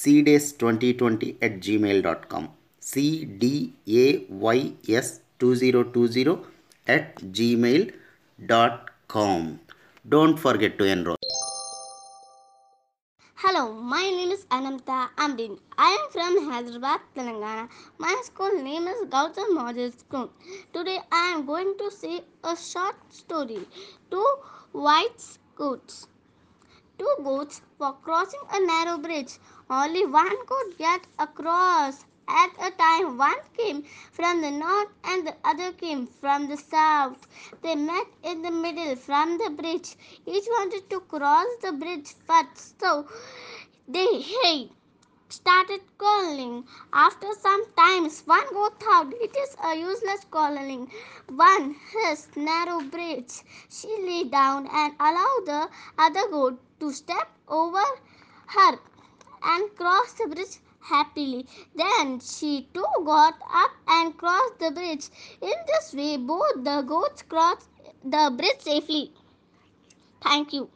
cdays2020 at gmail.com cdays2020 at gmail.com don't forget to enroll Hello, my name is Anamta Amreen. I am from Hyderabad, Telangana. My school name is Goutham Model School. Today I am going to say a short story. Two white goats. Two goats were crossing a narrow bridge. Only one could get across. At a time, one came from the north and the other came from the south. They met in the middle from the bridge. Each wanted to cross the bridge first, so they hey started calling. After some times, one goat thought it is a useless calling. One his narrow bridge. She lay down and allowed the other goat to step over her and cross the bridge happily. Then she too got up and crossed the bridge. In this way, both the goats crossed the bridge safely. Thank you.